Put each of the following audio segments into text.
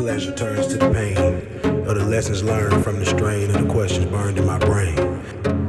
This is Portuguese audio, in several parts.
pleasure turns to the pain of the lessons learned from the strain of the questions burned in my brain.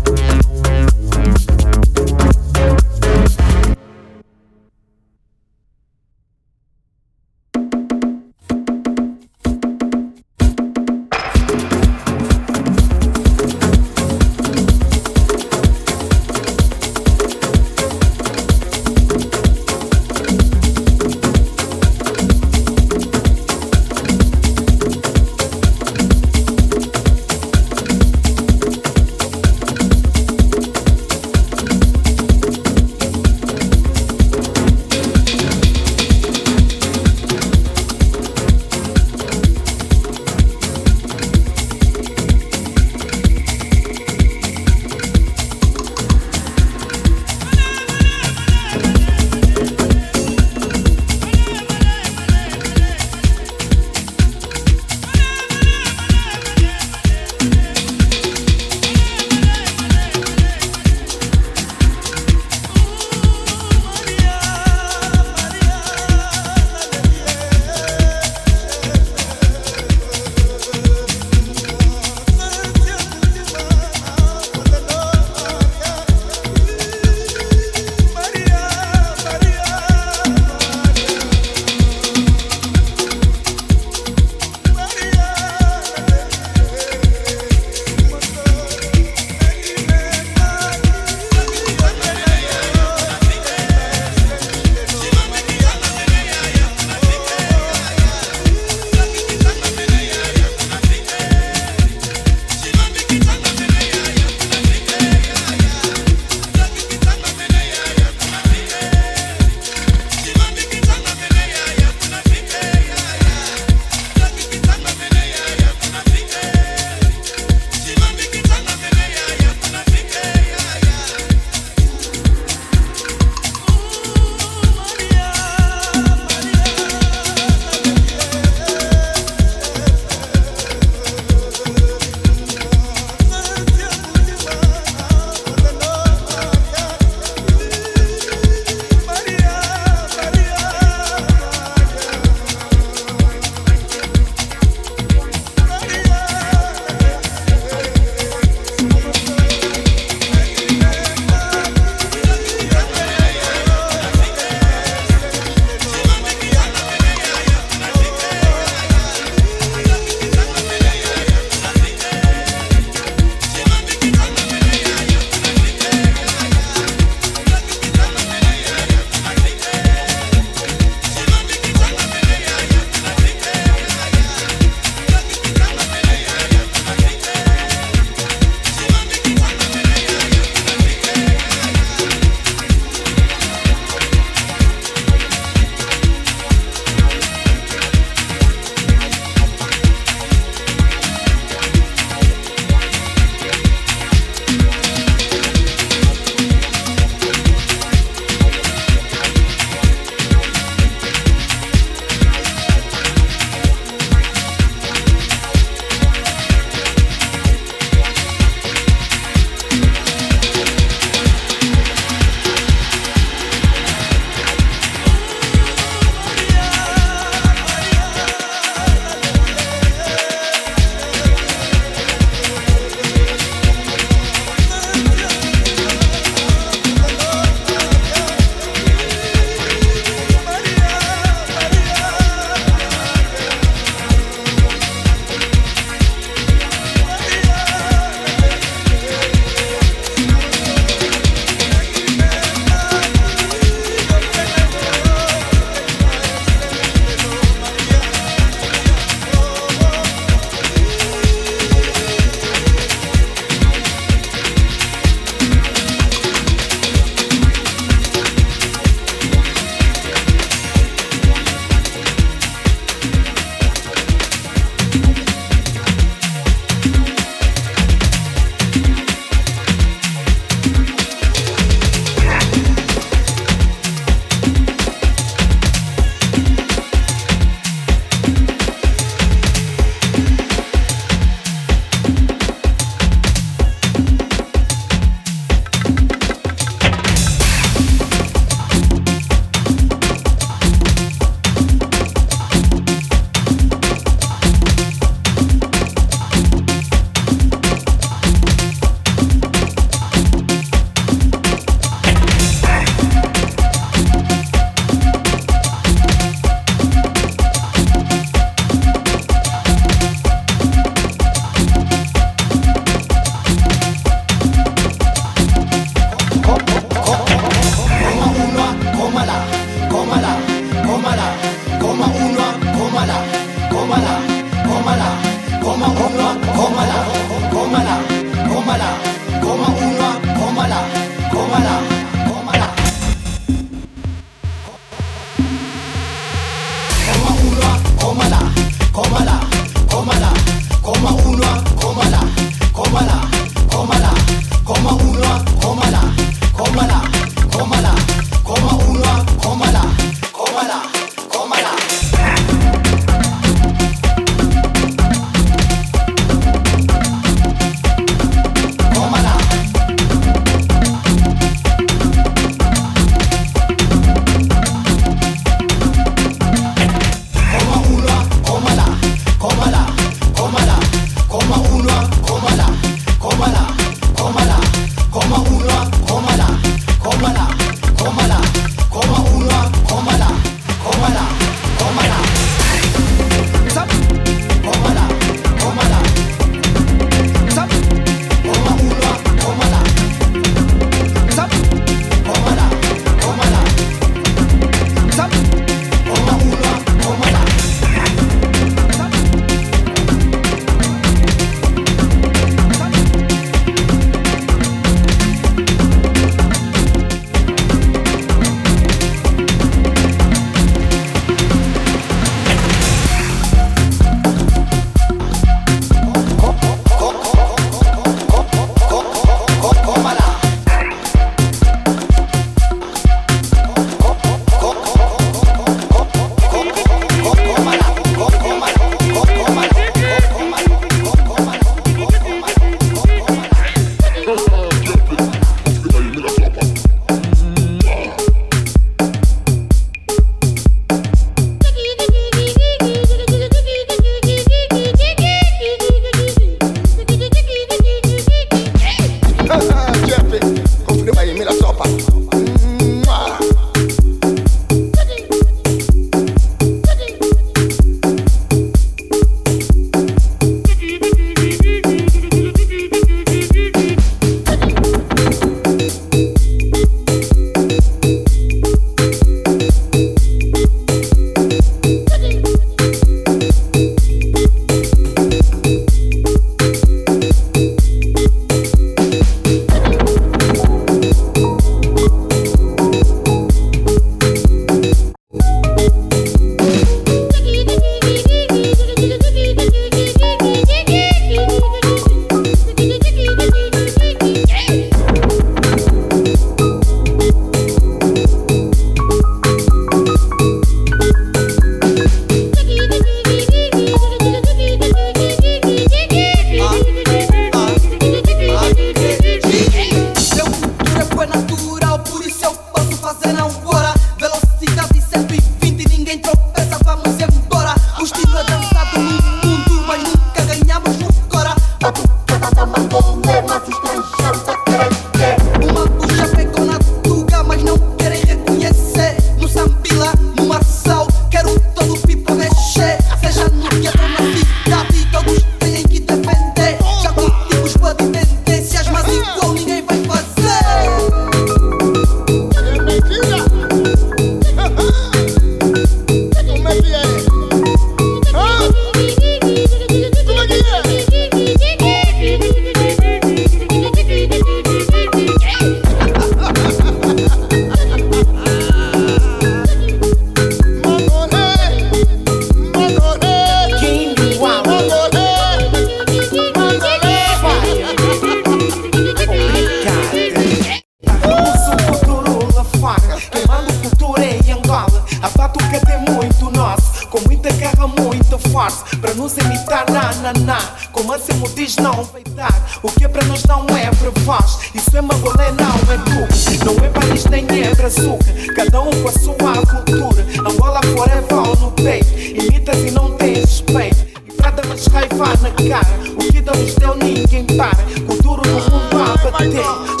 Cada um com a sua cultura. Angola forever no peito Imitas e não tens respeito. E pra dar mais raiva na cara O que Deus deu ninguém para. Cultura no mundo a bater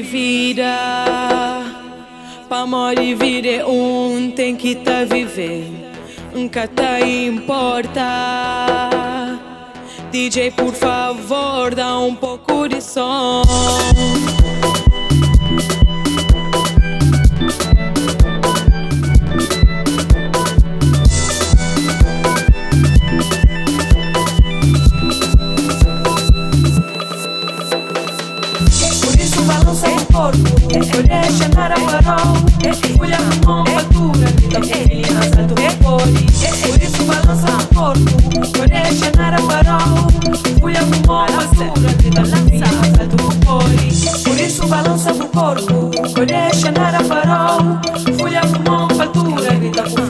vida Pa mori vire um tem que tá viver Nunca tá importa DJ, por favor, dá um pouco de som. igreja para farol. Olha no mão fatura Da família na tua cores Por isso balança o corpo Igreja a farol. Olha a mão fatura Da família na tua cores Por isso balança o corpo Igreja a farol. Olha no mão fatura Da família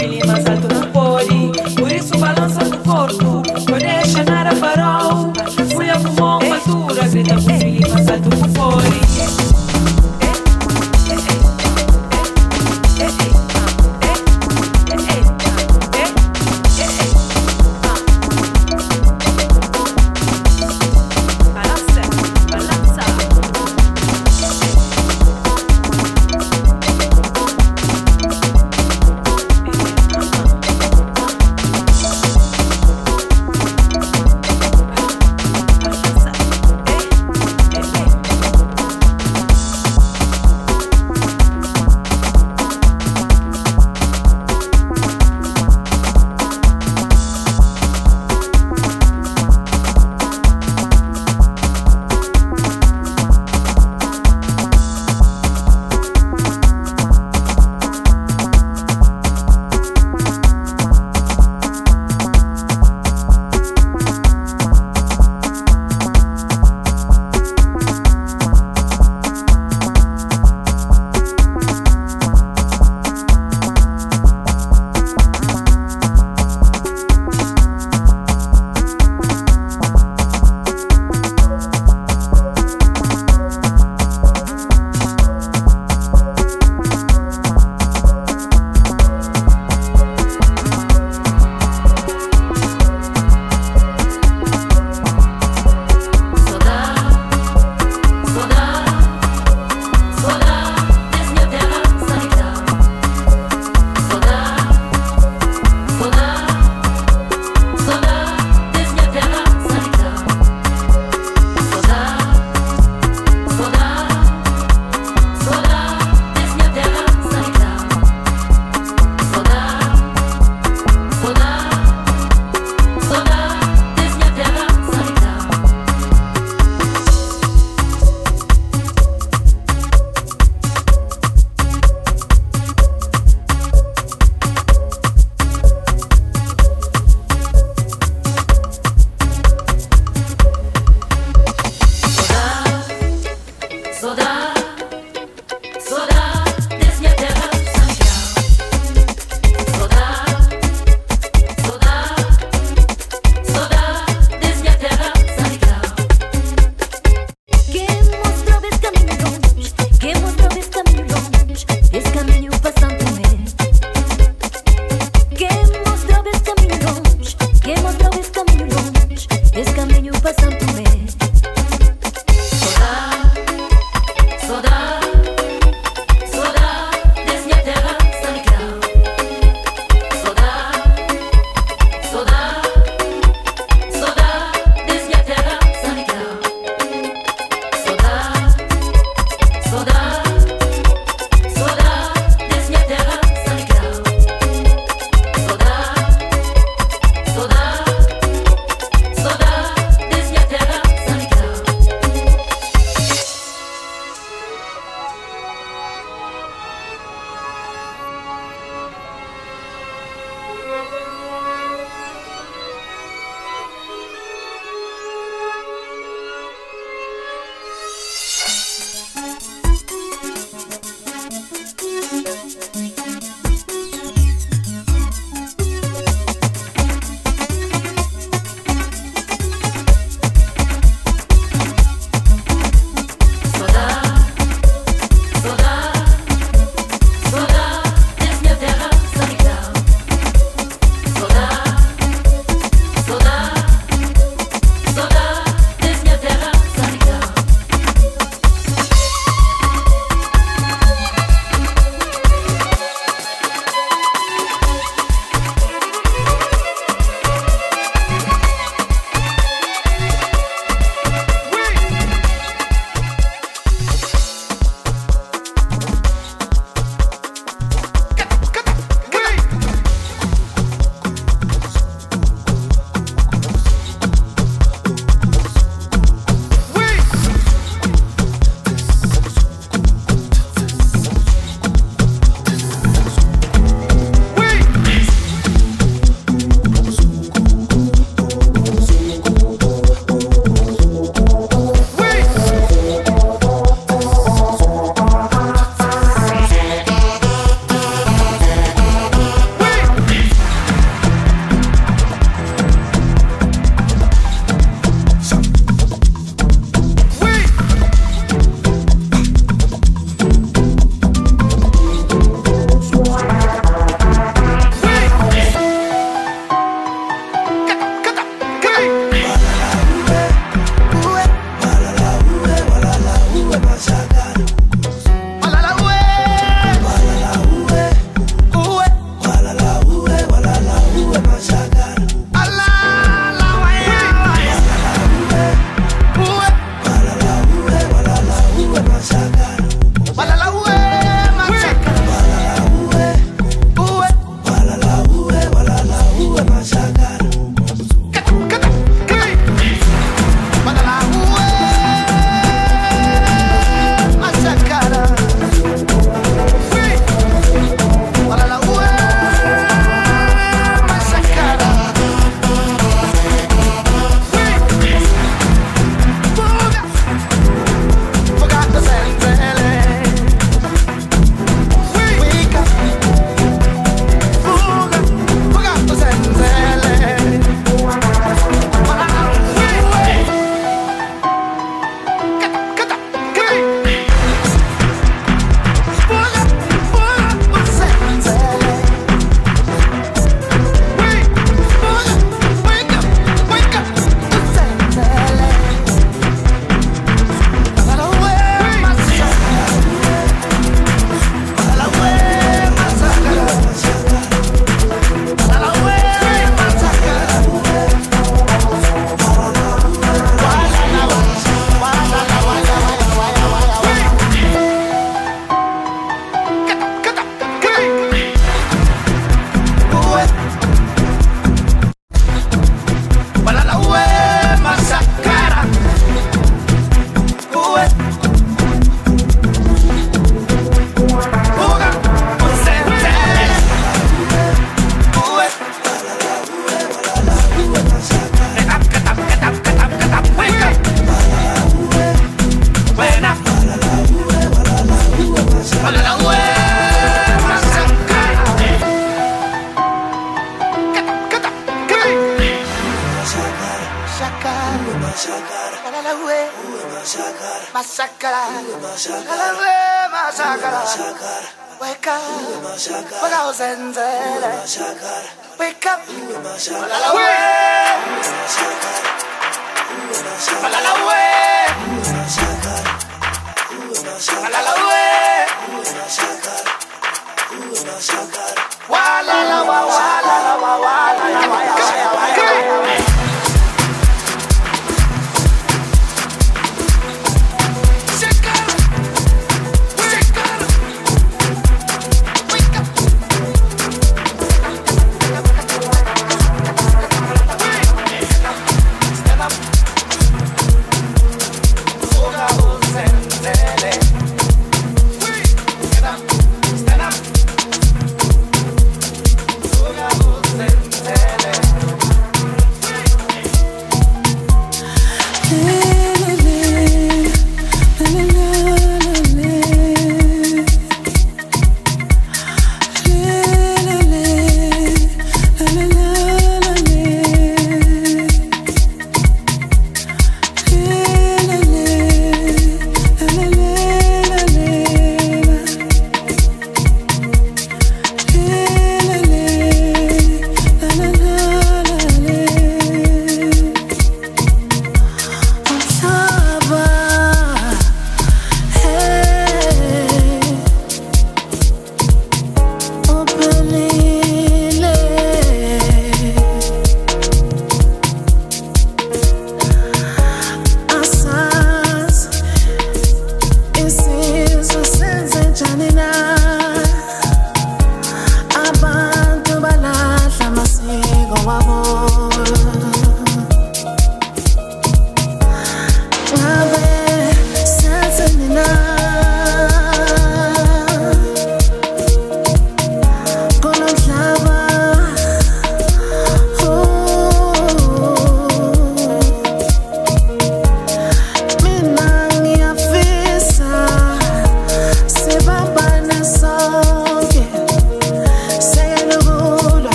Wala la wa, wala la wa, wala la wa, ya wa, ya wa, ya wa, ya wa.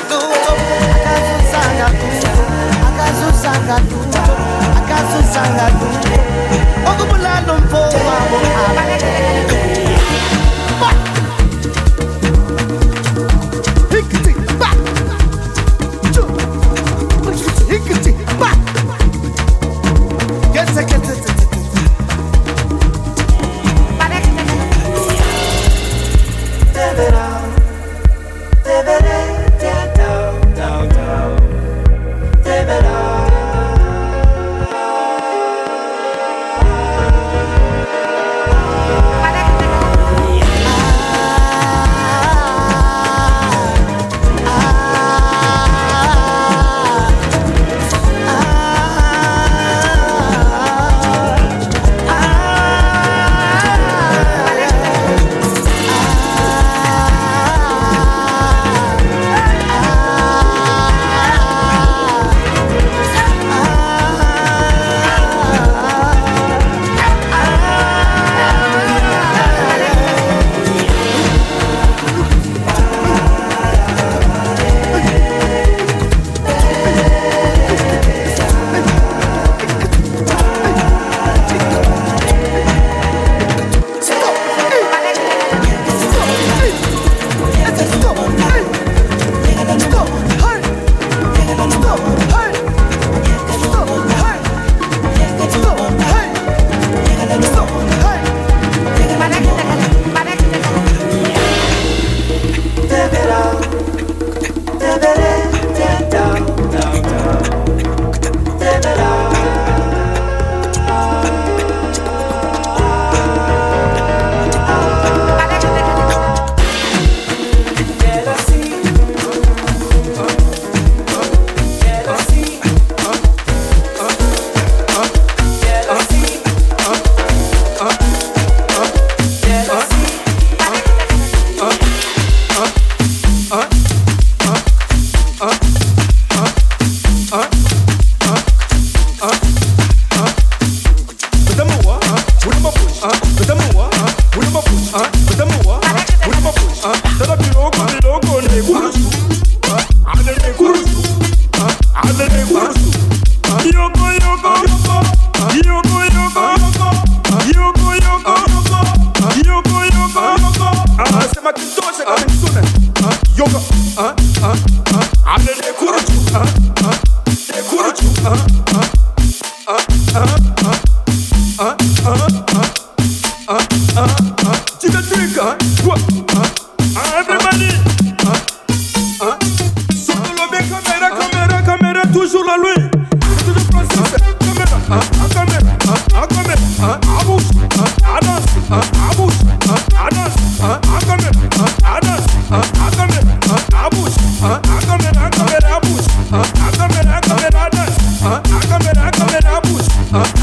akazuzanga akazuzanga akazuzanga akazuzanga okubulala umfo wabo huh?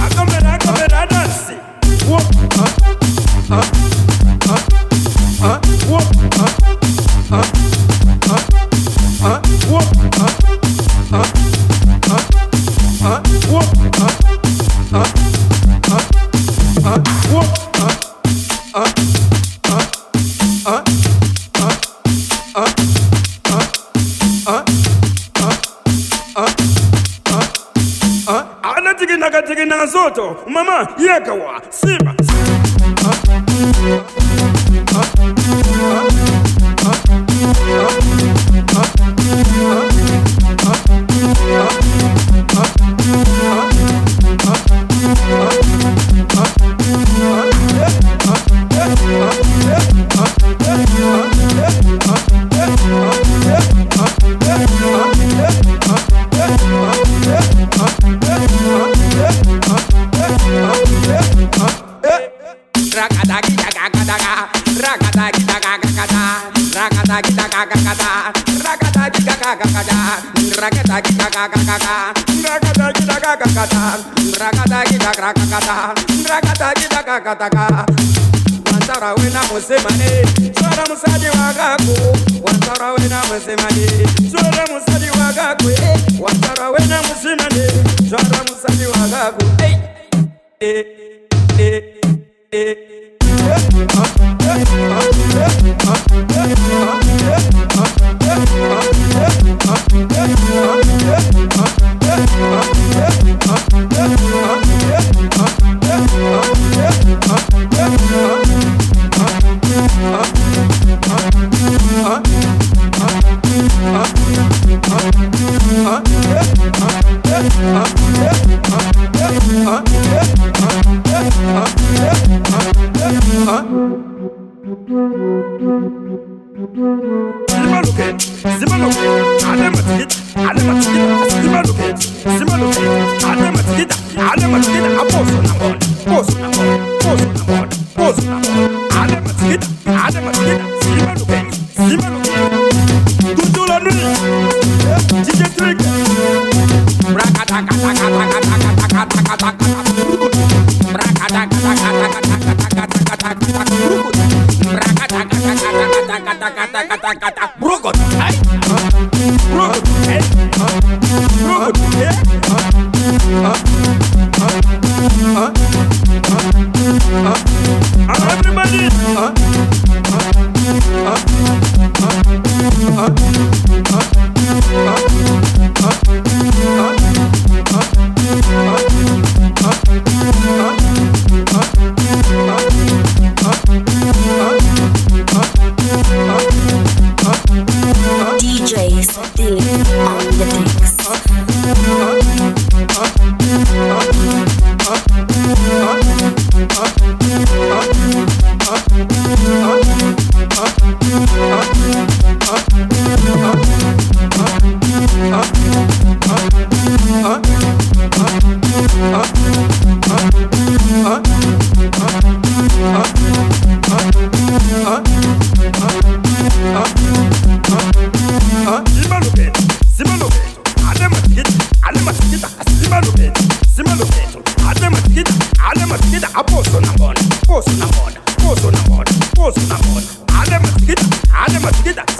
it. All them a stick it. I post on a bun, post on a bun, post on a bun, post on a bun. All them a stick it. All them a stick it.